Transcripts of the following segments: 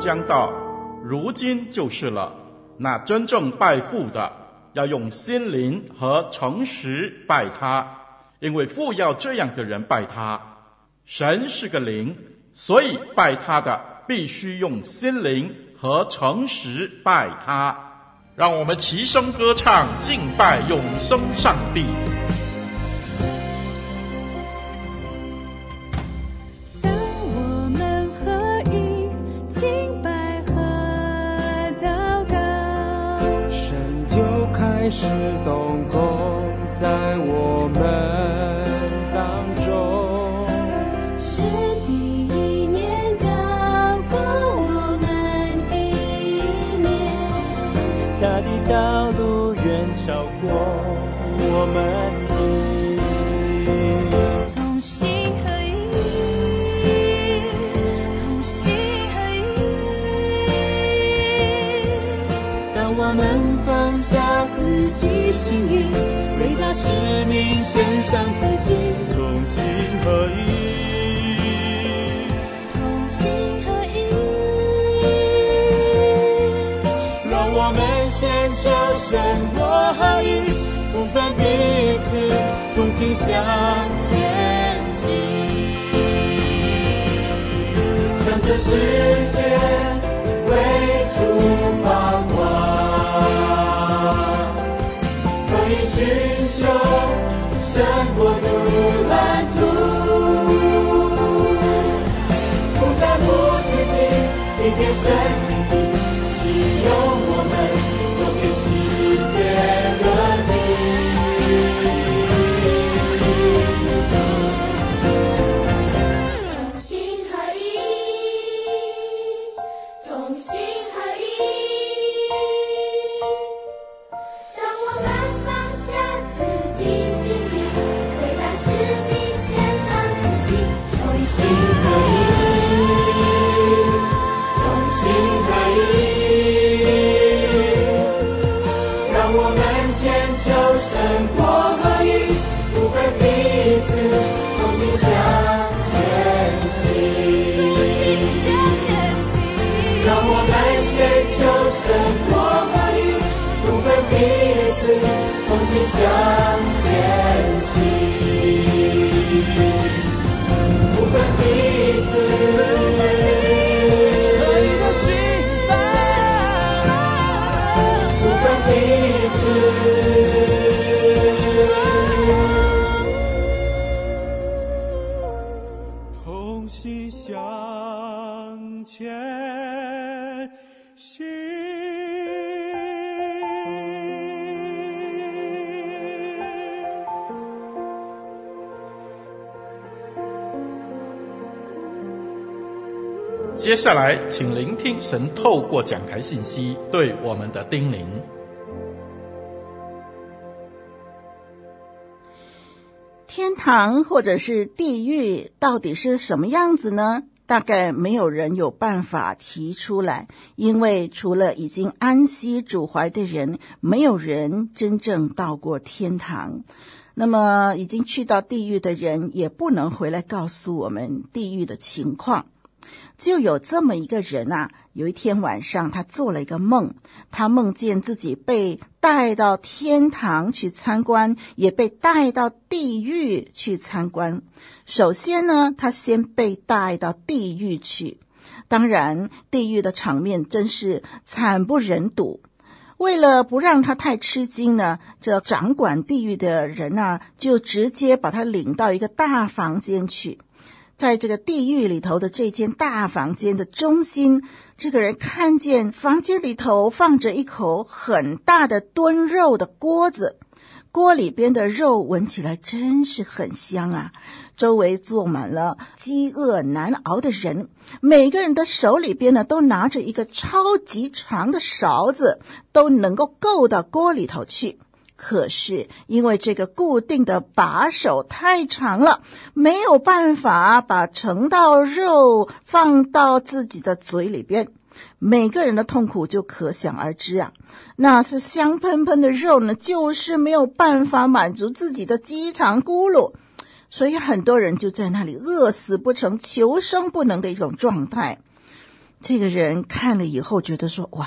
将到，如今就是了。那真正拜父的，要用心灵和诚实拜他，因为父要这样的人拜他。神是个灵，所以拜他的必须用心灵和诚实拜他。让我们齐声歌唱，敬拜永生上帝。是动工在心意，为他使命献上自己，同心合意，同心合意。让我们先求神我合一，不分彼此，同心向前行，向这世界为出发寻求神国度蓝图，不在乎自己，听见神。心下来，请聆听神透过讲台信息对我们的叮咛。天堂或者是地狱到底是什么样子呢？大概没有人有办法提出来，因为除了已经安息主怀的人，没有人真正到过天堂。那么，已经去到地狱的人，也不能回来告诉我们地狱的情况。就有这么一个人啊，有一天晚上，他做了一个梦，他梦见自己被带到天堂去参观，也被带到地狱去参观。首先呢，他先被带到地狱去，当然，地狱的场面真是惨不忍睹。为了不让他太吃惊呢，这掌管地狱的人啊，就直接把他领到一个大房间去。在这个地狱里头的这间大房间的中心，这个人看见房间里头放着一口很大的炖肉的锅子，锅里边的肉闻起来真是很香啊！周围坐满了饥饿难熬的人，每个人的手里边呢都拿着一个超级长的勺子，都能够够到锅里头去。可是因为这个固定的把手太长了，没有办法把盛到肉放到自己的嘴里边。每个人的痛苦就可想而知啊！那是香喷喷的肉呢，就是没有办法满足自己的饥肠辘辘，所以很多人就在那里饿死不成、求生不能的一种状态。这个人看了以后觉得说：“哇，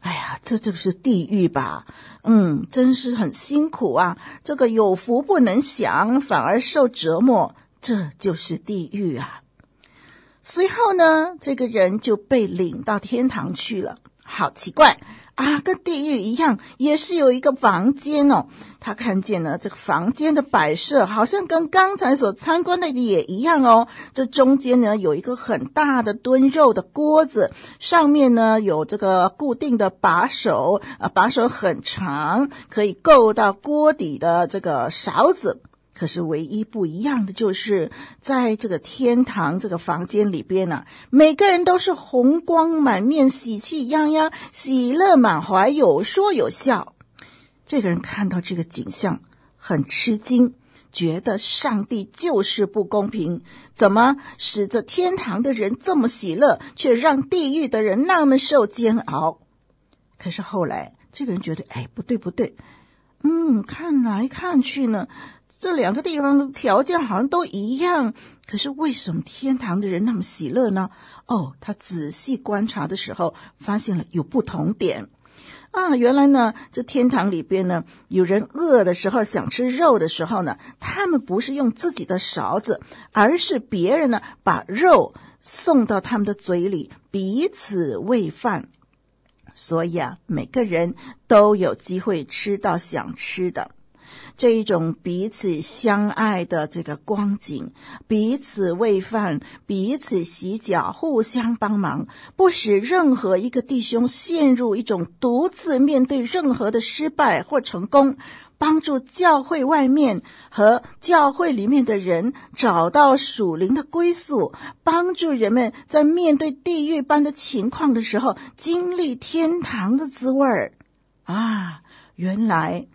哎呀，这就是地狱吧？嗯，真是很辛苦啊！这个有福不能享，反而受折磨，这就是地狱啊！”随后呢，这个人就被领到天堂去了。好奇怪啊，跟地狱一样，也是有一个房间哦。他看见了这个房间的摆设，好像跟刚才所参观的也一样哦。这中间呢，有一个很大的炖肉的锅子，上面呢有这个固定的把手，啊，把手很长，可以够到锅底的这个勺子。可是唯一不一样的就是，在这个天堂这个房间里边呢、每个人都是红光满面、喜气洋洋、喜乐满怀、有说有笑。这个人看到这个景象很吃惊，觉得上帝就是不公平，怎么使这天堂的人这么喜乐，却让地狱的人那么受煎熬？可是后来这个人觉得，哎，不对不对，嗯，看来看去呢。这两个地方的条件好像都一样，可是为什么天堂的人那么喜乐呢？哦，他仔细观察的时候，发现了有不同点啊！原来呢，这天堂里边呢，有人饿的时候想吃肉的时候呢，他们不是用自己的勺子，而是别人呢把肉送到他们的嘴里，彼此喂饭。所以啊，每个人都有机会吃到想吃的。这一种彼此相爱的这个光景，彼此喂饭，彼此洗脚，互相帮忙，不使任何一个弟兄陷入一种独自面对任何的失败或成功，帮助教会外面和教会里面的人找到属灵的归宿，帮助人们在面对地狱般的情况的时候，经历天堂的滋味儿啊！原来。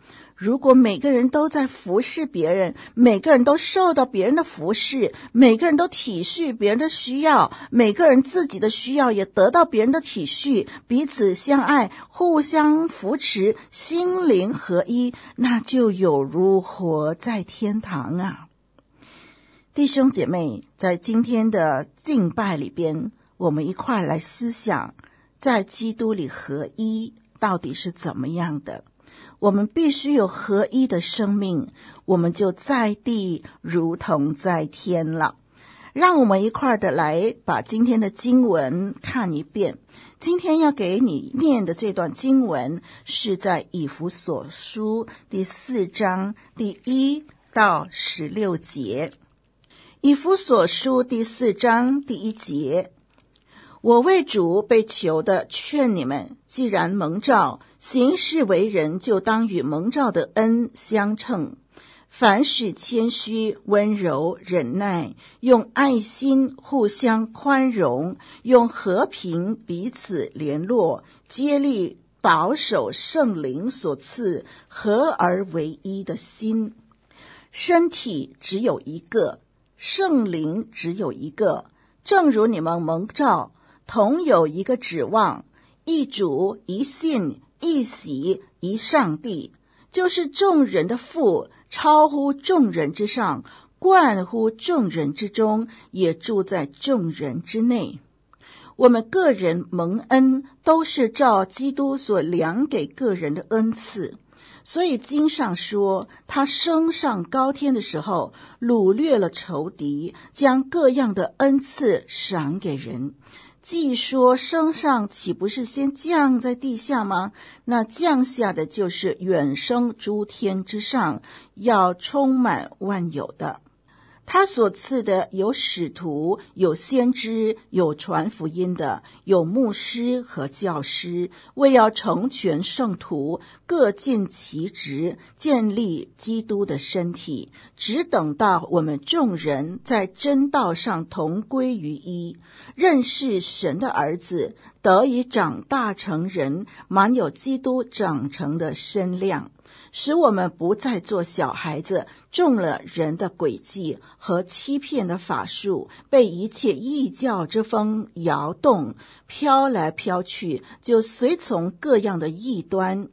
如果每个人都在服侍别人，每个人都受到别人的服侍，每个人都体恤别人的需要，每个人自己的需要也得到别人的体恤，彼此相爱，互相扶持，心灵合一，那就有如活在天堂啊！弟兄姐妹，在今天的敬拜里边，我们一块来思想，在基督里合一到底是怎么样的？我们必须有合一的生命，我们就在地如同在天了。让我们一块儿的来把今天的经文看一遍。今天要给你念的这段经文是在以弗所书第四章第一到十六节。以弗所书第四章第一节。我为主被囚的，劝你们：既然蒙召，行事为人，就当与蒙召的恩相称。凡事谦虚、温柔、忍耐，用爱心互相宽容，用和平彼此联络，竭力保守圣灵所赐合而为一的心。身体只有一个，圣灵只有一个，正如你们蒙召。同有一个指望，一主、一信、一喜、一上帝，就是众人的父，超乎众人之上，贯乎众人之中，也住在众人之内。我们个人蒙恩，都是照基督所量给个人的恩赐。所以经上说，他升上高天的时候，掳掠了仇敌，将各样的恩赐赏给人。既说升上，岂不是先降在地下吗？那降下的就是远升诸天之上，要充满万有的。他所赐的有使徒，有先知，有传福音的，有牧师和教师，为要成全圣徒，各尽其职，建立基督的身体，只等到我们众人在真道上同归于一，认识神的儿子，得以长大成人，满有基督长成的身量。使我们不再做小孩子，中了人的诡计和欺骗的法术，被一切异教之风摇动，飘来飘去，就随从各样的异端。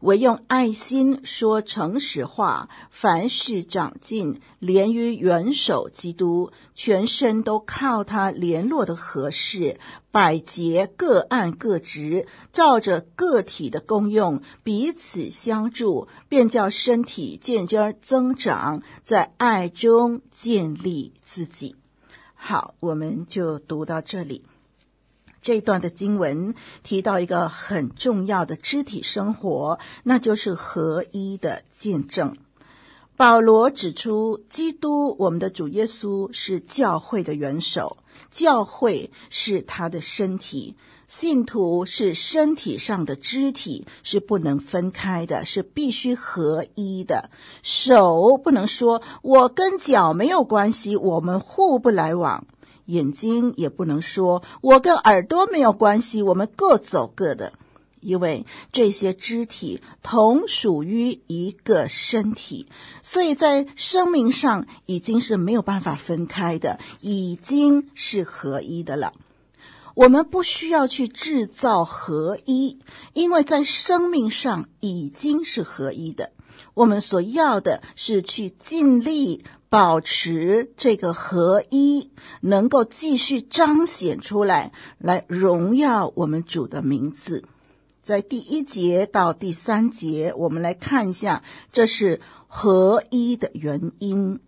唯用爱心说诚实话，凡事长进，连于元首基督，全身都靠他联络的合适，百节各按各职，照着个体的功用彼此相助，便叫身体渐渐增长，在爱中建立自己。好，我们就读到这里。这一段的经文提到一个很重要的肢体生活，那就是合一的见证。保罗指出，基督，我们的主耶稣是教会的元首，教会是他的身体，信徒是身体上的肢体，是不能分开的，是必须合一的。手不能说我跟脚没有关系，我们互不来往。眼睛也不能说，我跟耳朵没有关系，我们各走各的，因为这些肢体同属于一个身体，所以在生命上已经是没有办法分开的，已经是合一的了。我们不需要去制造合一，因为在生命上已经是合一的。我们所要的是去尽力。保持这个合一，能够继续彰显出来，来荣耀我们主的名字。在第一节到第三节，我们来看一下，这是合一的原因。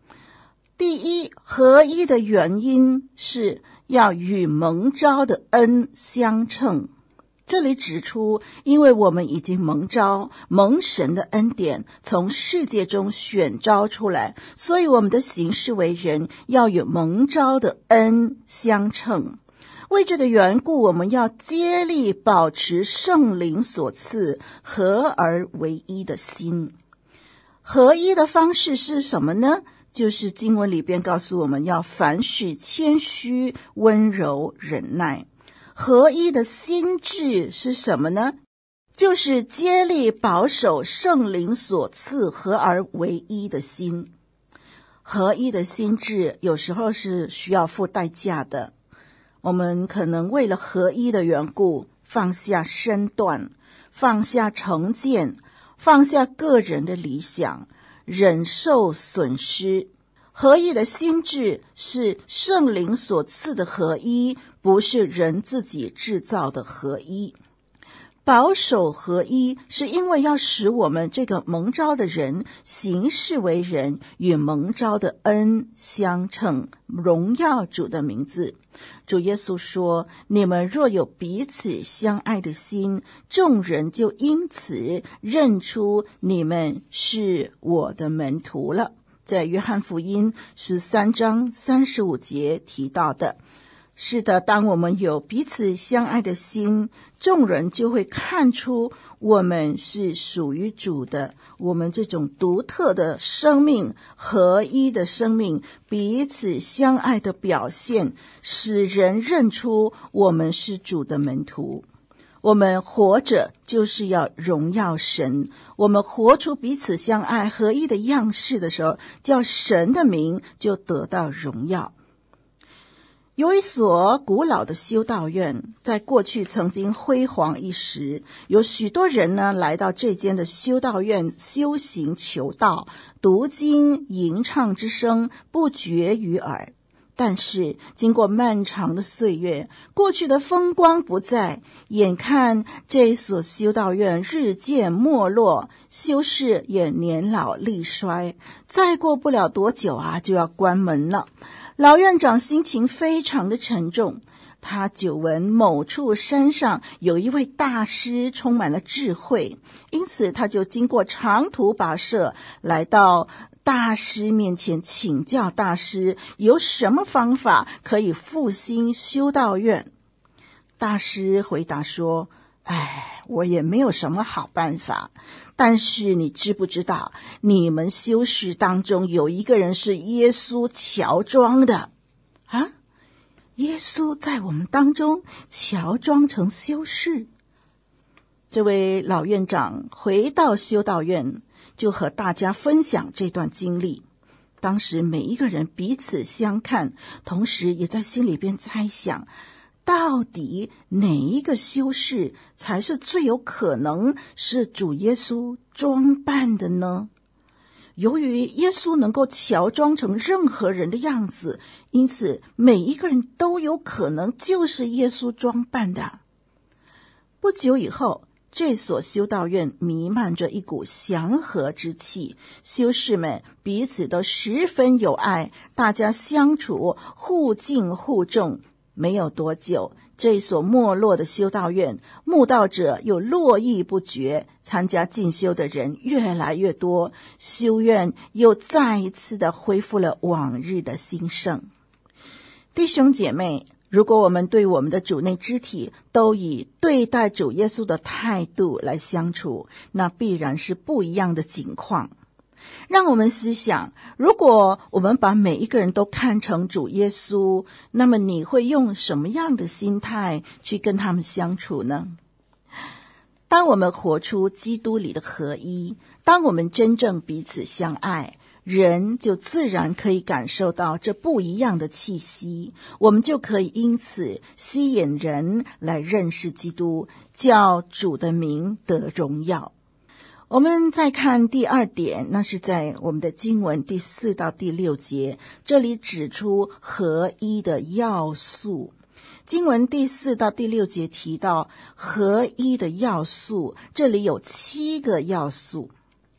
第一，合一的原因是要与蒙召的恩相称。这里指出，因为我们已经蒙召，蒙神的恩典从世界中选召出来，所以我们的行事为人要与蒙召的恩相称。为这的缘故，我们要竭力保持圣灵所赐合而为一的心。合一的方式是什么呢？就是经文里边告诉我们要凡事谦虚、温柔、忍耐。合一的心智是什么呢？就是竭力保守圣灵所赐合而为一的心。合一的心智有时候是需要付代价的。我们可能为了合一的缘故，放下身段，放下成见，放下个人的理想，忍受损失。合一的心智是圣灵所赐的合一。不是人自己制造的合一，保守合一，是因为要使我们这个蒙召的人行事为人与蒙召的恩相称，荣耀主的名字。主耶稣说：“你们若有彼此相爱的心，众人就因此认出你们是我的门徒了。”在约翰福音十三章三十五节提到的。是的，当我们有彼此相爱的心，众人就会看出我们是属于主的。我们这种独特的生命、合一的生命、彼此相爱的表现，使人认出我们是主的门徒。我们活着就是要荣耀神。我们活出彼此相爱、合一的样式的时候，叫神的名就得到荣耀。有一所古老的修道院，在过去曾经辉煌一时，有许多人呢来到这间的修道院修行求道，读经吟唱之声不绝于耳。但是经过漫长的岁月，过去的风光不再，眼看这所修道院日渐没落，修士也年老力衰，再过不了多久啊，就要关门了。老院长心情非常的沉重，他久闻某处山上有一位大师充满了智慧，因此他就经过长途跋涉来到大师面前请教大师有什么方法可以复兴修道院。大师回答说：“哎，我也没有什么好办法。但是你知不知道，你们修士当中有一个人是耶稣乔装的啊？耶稣在我们当中乔装成修士。”这位老院长回到修道院，就和大家分享这段经历。当时每一个人彼此相看，同时也在心里边猜想，到底哪一个修士才是最有可能是主耶稣装扮的呢？由于耶稣能够乔装成任何人的样子，因此每一个人都有可能就是耶稣装扮的。不久以后。这所修道院弥漫着一股祥和之气，修士们彼此都十分友爱，大家相处互敬互重。没有多久，这所没落的修道院，慕道者又络绎不绝，参加进修的人越来越多，修院又再一次的恢复了往日的兴盛。弟兄姐妹。如果我们对我们的主内肢体都以对待主耶稣的态度来相处，那必然是不一样的景况。让我们思想：如果我们把每一个人都看成主耶稣，那么你会用什么样的心态去跟他们相处呢？当我们活出基督里的合一，当我们真正彼此相爱。人就自然可以感受到这不一样的气息，我们就可以因此吸引人来认识基督，叫主的名得荣耀。我们再看第二点，那是在我们的经文第四到第六节，这里指出合一的要素。经文第四到第六节提到合一的要素，这里有七个要素。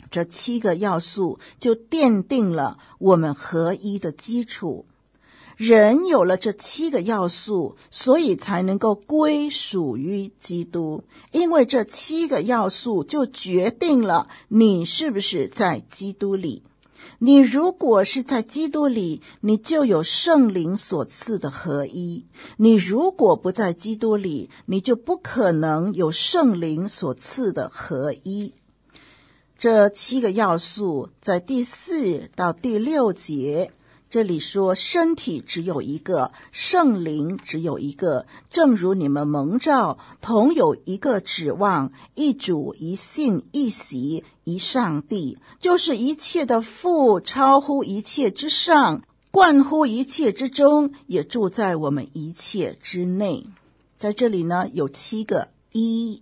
这七个要素就奠定了我们合一的基础。人有了这七个要素，所以才能够归属于基督。因为这七个要素就决定了你是不是在基督里。你如果是在基督里，你就有圣灵所赐的合一；你如果不在基督里，你就不可能有圣灵所赐的合一。这七个要素在第四到第六节，这里说身体只有一个，圣灵只有一个，正如你们蒙召，同有一个指望，一主，一信，一席，一上帝，就是一切的父，超乎一切之上，贯乎一切之中，也住在我们一切之内。在这里呢，有七个一。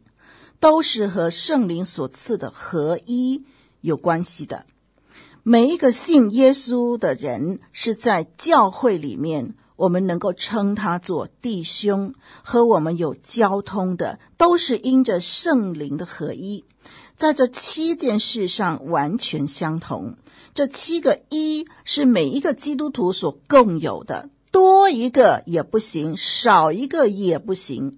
都是和圣灵所赐的合一有关系的。每一个信耶稣的人是在教会里面，我们能够称他做弟兄，和我们有交通的，都是因着圣灵的合一，在这七件事上完全相同。这七个一是每一个基督徒所共有的，多一个也不行，少一个也不行。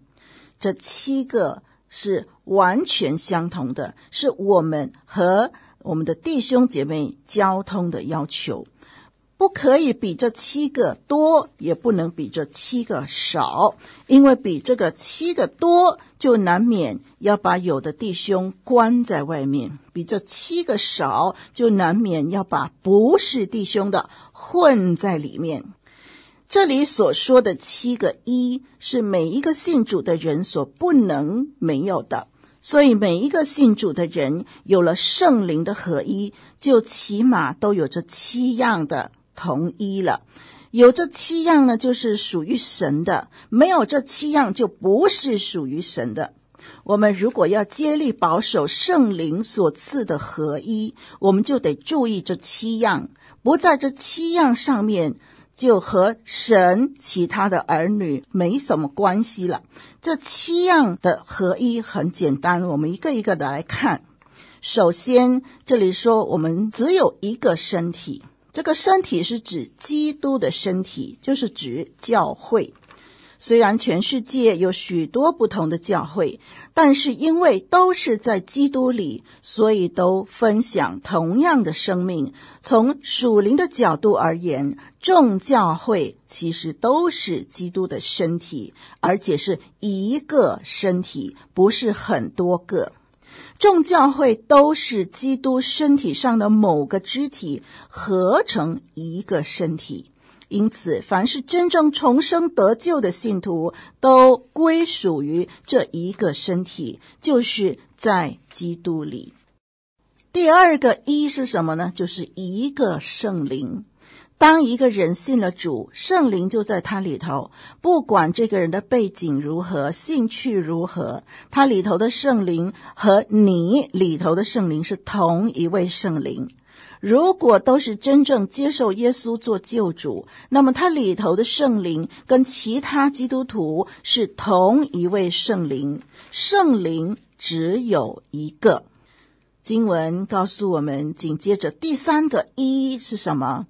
这七个是。完全相同的是我们和我们的弟兄姐妹交通的要求，不可以比这七个多，也不能比这七个少，因为比这个七个多，就难免要把有的弟兄关在外面；比这七个少，就难免要把不是弟兄的混在里面。这里所说的七个一，是每一个信主的人所不能没有的。所以，每一个信主的人有了圣灵的合一，就起码都有这七样的同一了。有这七样呢，就是属于神的；没有这七样，就不是属于神的。我们如果要竭力保守圣灵所赐的合一，我们就得注意这七样，不在这七样上面。就和神其他的儿女没什么关系了。这七样的合一很简单，我们一个一个的来看。首先，这里说我们只有一个身体，这个身体是指基督的身体，就是指教会。虽然全世界有许多不同的教会，但是因为都是在基督里，所以都分享同样的生命。从属灵的角度而言，众教会其实都是基督的身体，而且是一个身体，不是很多个。众教会都是基督身体上的某个肢体，合成一个身体。因此，凡是真正重生得救的信徒，都归属于这一个身体，就是在基督里。第二个一是什么呢？就是一个圣灵。当一个人信了主，圣灵就在他里头。不管这个人的背景如何，兴趣如何，他里头的圣灵和你里头的圣灵是同一位圣灵。如果都是真正接受耶稣做救主，那么他里头的圣灵跟其他基督徒是同一位圣灵，圣灵只有一个。经文告诉我们，紧接着第三个一是什么？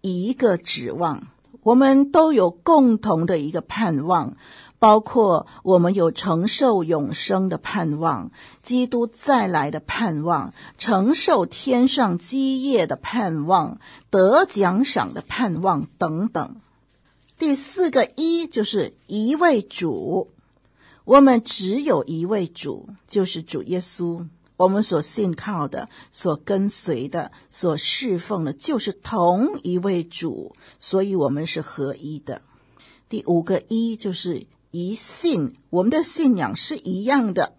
一个指望，我们都有共同的一个盼望。包括我们有承受永生的盼望，基督再来的盼望，承受天上基业的盼望，得奖赏的盼望等等。第四个一就是一位主，我们只有一位主，就是主耶稣。我们所信靠的、所跟随的、所侍奉的，就是同一位主，所以我们是合一的。第五个一就是。一信，我们的信仰是一样的。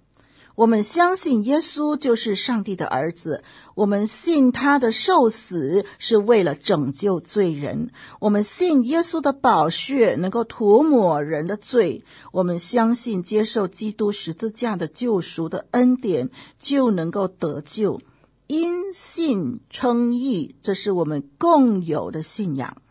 我们相信耶稣就是上帝的儿子，我们信他的受死是为了拯救罪人，我们信耶稣的宝血能够涂抹人的罪，我们相信接受基督十字架的救赎的恩典就能够得救，因信称义，这是我们共有的信仰。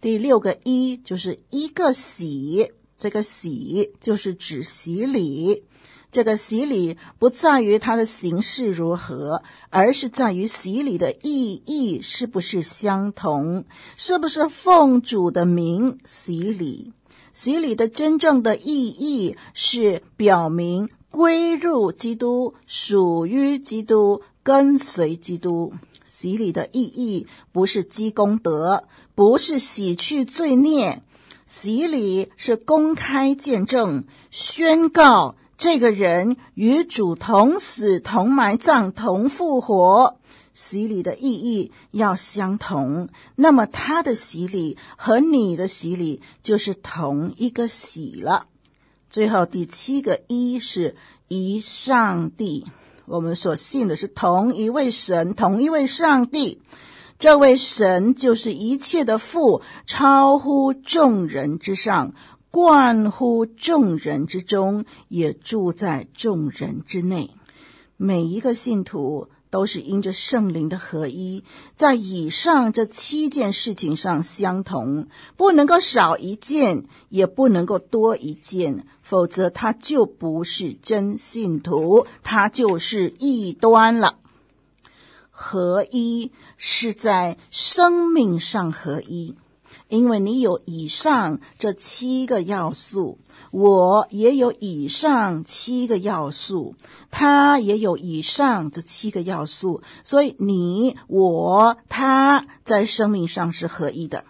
第六个一就是一个喜。这个洗就是指洗礼，这个洗礼不在于它的形式如何，而是在于洗礼的意义是不是相同，是不是奉主的名洗礼。洗礼的真正的意义是表明归入基督，属于基督，跟随基督。洗礼的意义不是积功德，不是洗去罪孽。洗礼是公开见证，宣告这个人与主同死、同埋葬、同复活。洗礼的意义要相同，那么他的洗礼和你的洗礼就是同一个洗了。最后第七个一是一上帝，我们所信的是同一位神，同一位上帝。这位神就是一切的父，超乎众人之上，贯乎众人之中，也住在众人之内。每一个信徒都是因着圣灵的合一，在以上这七件事情上相同，不能够少一件，也不能够多一件，否则他就不是真信徒，他就是异端了。合一是在生命上合一，因为你有以上这七个要素，我也有以上七个要素，他也有以上这七个要素，所以你、我、他在生命上是合一的。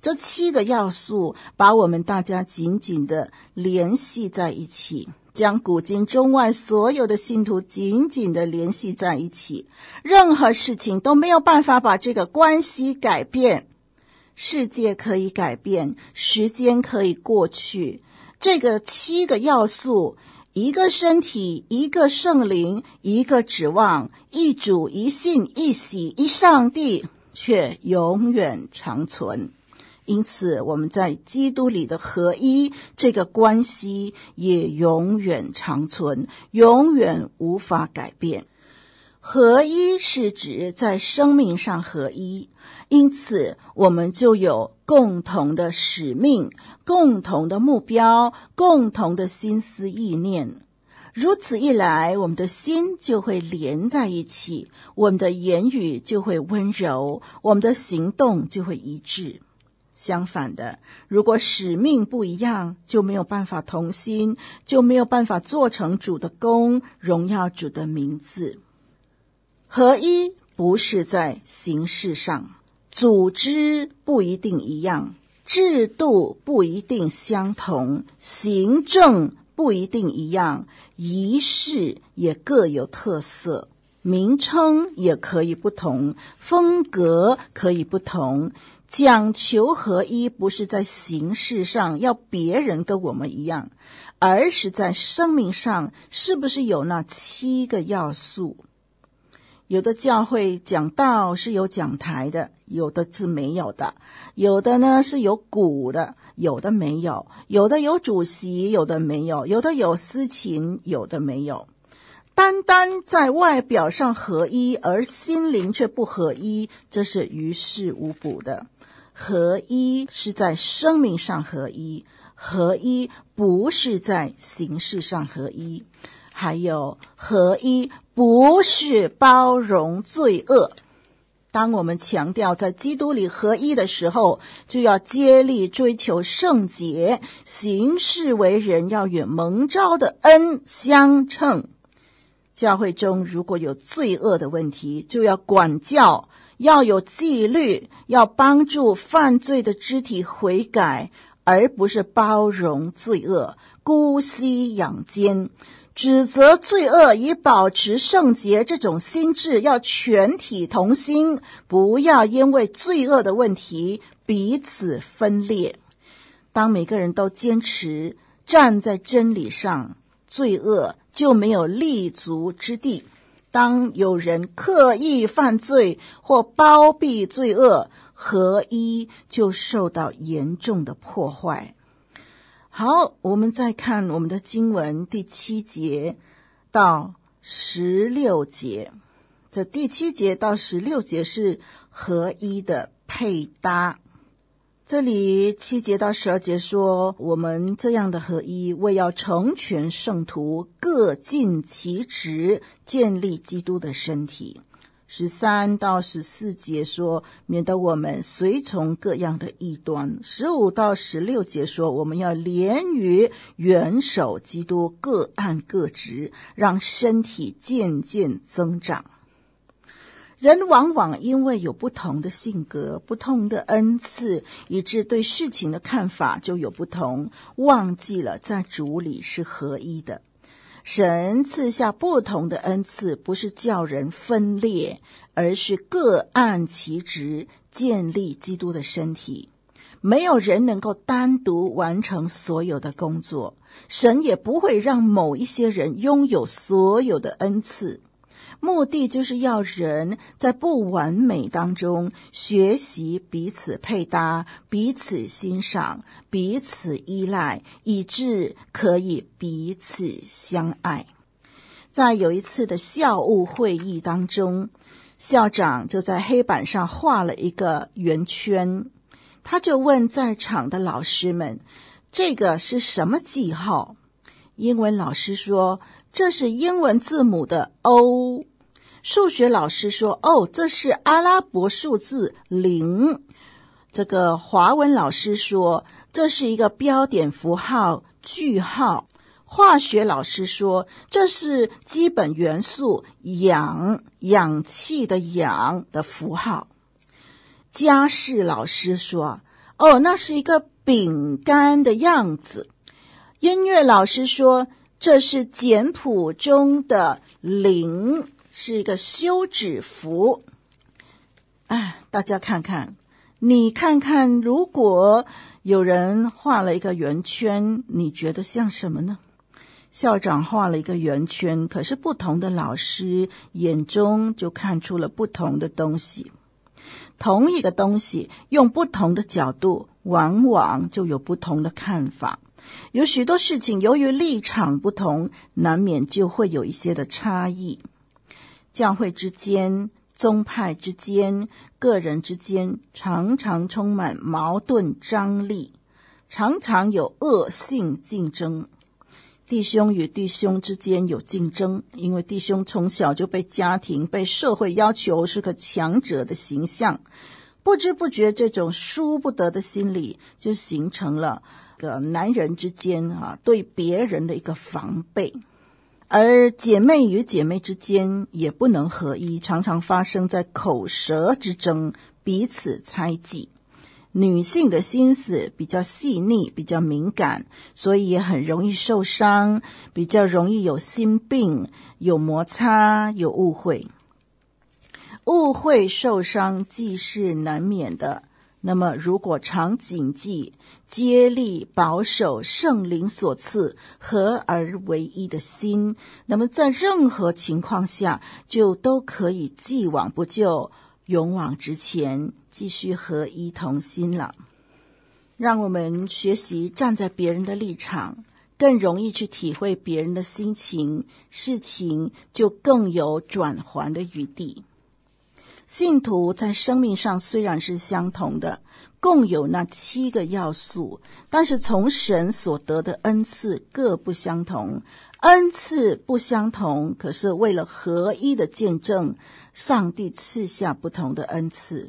这七个要素把我们大家紧紧的联系在一起。将古今中外所有的信徒紧紧地联系在一起，任何事情都没有办法把这个关系改变。世界可以改变，时间可以过去，这个七个要素：一个身体，一个圣灵，一个指望，一主，一信，一喜，一上帝，却永远长存。因此，我们在基督里的合一，这个关系也永远长存，永远无法改变。合一是指在生命上合一，因此我们就有共同的使命、共同的目标、共同的心思意念。如此一来，我们的心就会连在一起，我们的言语就会温柔，我们的行动就会一致。相反的，如果使命不一样，就没有办法同心，就没有办法做成主的工，荣耀主的名字。合一不是在形式上，组织不一定一样，制度不一定相同，行政不一定一样，仪式也各有特色。名称也可以不同，风格可以不同，讲求合一不是在形式上要别人跟我们一样，而是在生命上是不是有那七个要素？有的教会讲道是有讲台的，有的是没有的；有的呢是有鼓的，有的没有；有的有主席，有的没有；有的有司琴，有的没有。单单在外表上合一，而心灵却不合一，这是于事无补的。合一是在生命上合一，合一不是在形式上合一。还有，合一不是包容罪恶。当我们强调在基督里合一的时候，就要竭力追求圣洁，行事为人要与蒙召的恩相称。教会中如果有罪恶的问题，就要管教，要有纪律，要帮助犯罪的肢体悔改，而不是包容罪恶、姑息养奸、指责罪恶以保持圣洁。这种心智要全体同心，不要因为罪恶的问题彼此分裂。当每个人都坚持站在真理上，罪恶就没有立足之地。当有人刻意犯罪或包庇罪恶，合一就受到严重的破坏。好，我们再看我们的经文第七节到十六节。这第七节到十六节是合一的配搭。这里七节到十二节说，我们这样的合一，为要成全圣徒，各尽其职，建立基督的身体。十三到十四节说，免得我们随从各样的异端。十五到十六节说，我们要连于元首基督，各按各职，让身体渐渐增长。人往往因为有不同的性格、不同的恩赐，以致对事情的看法就有不同，忘记了在主里是合一的。神赐下不同的恩赐，不是叫人分裂，而是各按其职，建立基督的身体。没有人能够单独完成所有的工作，神也不会让某一些人拥有所有的恩赐。目的就是要人在不完美当中学习彼此配搭、彼此欣赏、彼此依赖，以致可以彼此相爱。在有一次的校务会议当中，校长就在黑板上画了一个圆圈，他就问在场的老师们：“这个是什么记号？”英文老师说：“这是英文字母的 O。”数学老师说：“哦，这是阿拉伯数字零。”这个华文老师说：“这是一个标点符号句号。”化学老师说：“这是基本元素氧，氧气的氧的符号。”家事老师说：“哦，那是一个饼干的样子。”音乐老师说：“这是简谱中的零。”是一个休止符，哎，大家看看，你看看，如果有人画了一个圆圈，你觉得像什么呢？校长画了一个圆圈，可是不同的老师眼中就看出了不同的东西。同一个东西，用不同的角度，往往就有不同的看法。有许多事情，由于立场不同，难免就会有一些的差异。教会之间、宗派之间、个人之间，常常充满矛盾张力，常常有恶性竞争。弟兄与弟兄之间有竞争，因为弟兄从小就被家庭、被社会要求是个强者的形象。不知不觉，这种输不得的心理就形成了个男人之间啊对别人的一个防备，而姐妹与姐妹之间也不能合一，常常发生在口舌之争，彼此猜忌。女性的心思比较细腻，比较敏感，所以也很容易受伤，比较容易有心病，有摩擦，有误会。误会受伤既是难免的，那么如果常谨记接力保守圣灵所赐合而为一的心，那么在任何情况下就都可以既往不咎，勇往直前，继续合一同心了。让我们学习站在别人的立场，更容易去体会别人的心情，事情就更有转圜的余地。信徒在生命上虽然是相同的，共有那七个要素，但是从神所得的恩赐各不相同。恩赐不相同，可是为了合一的见证，上帝赐下不同的恩赐。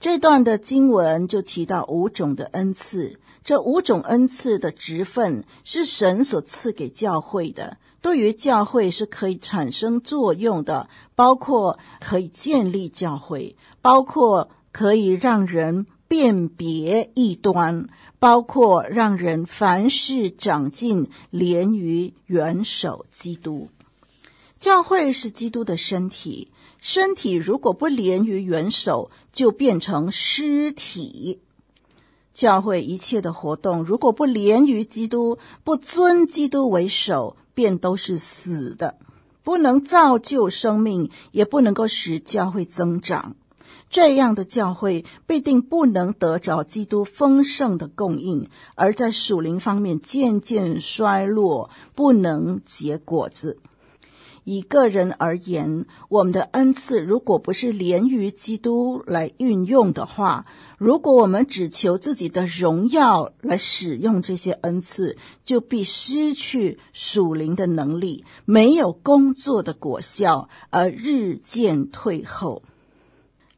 这段的经文就提到五种的恩赐，这五种恩赐的职分是神所赐给教会的。对于教会是可以产生作用的，包括可以建立教会，包括可以让人辨别异端，包括让人凡事长进，连于元首基督。教会是基督的身体，身体如果不连于元首，就变成尸体。教会一切的活动如果不连于基督，不尊基督为首。便都是死的，不能造就生命，也不能够使教会增长。这样的教会必定不能得着基督丰盛的供应，而在属灵方面渐渐衰落，不能结果子。以个人而言，我们的恩赐如果不是连于基督来运用的话，如果我们只求自己的荣耀来使用这些恩赐，就必失去属灵的能力，没有工作的果效，而日渐退后。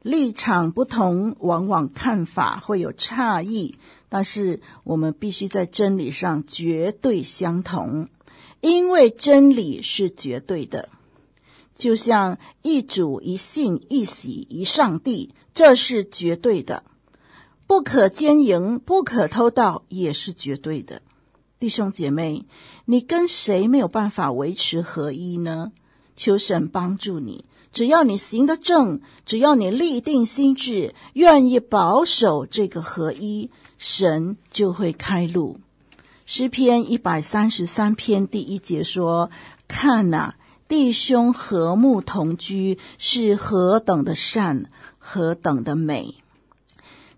立场不同，往往看法会有差异，但是我们必须在真理上绝对相同。因为真理是绝对的，就像一主一信一喜一上帝，这是绝对的；不可奸淫，不可偷盗，也是绝对的。弟兄姐妹，你跟谁没有办法维持合一呢？求神帮助你，只要你行得正，只要你立定心志，愿意保守这个合一，神就会开路。诗篇一百三十三篇第一节说：“看哪，弟兄和睦同居是何等的善，何等的美。”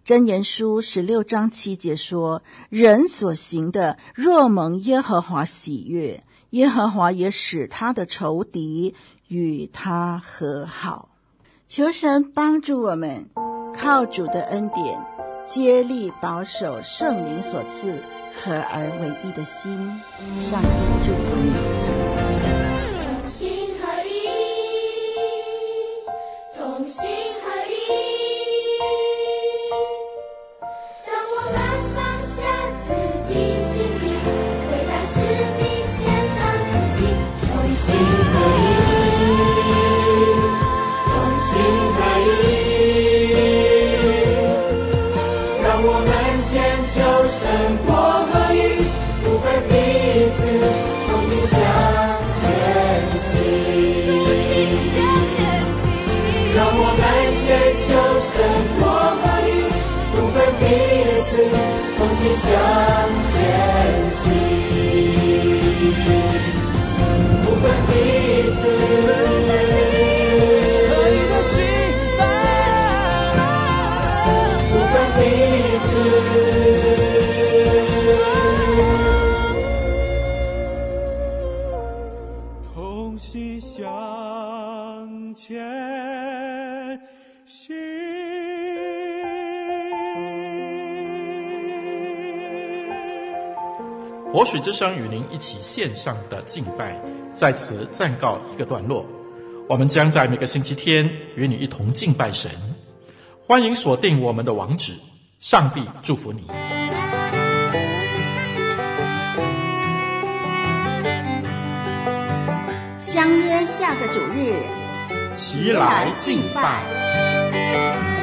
箴言书十六章七节说：“人所行的，若蒙耶和华喜悦，耶和华也使他的仇敌与他和好。”求神帮助我们，靠主的恩典，接力保守圣灵所赐。合而为一的心，上帝祝福 shine. 水之声与您一起线上的敬拜在此暂告一个段落。我们将在每个星期天与你一同敬拜神欢迎锁定我们的网址上帝祝福你。相约下个主日齐来敬拜。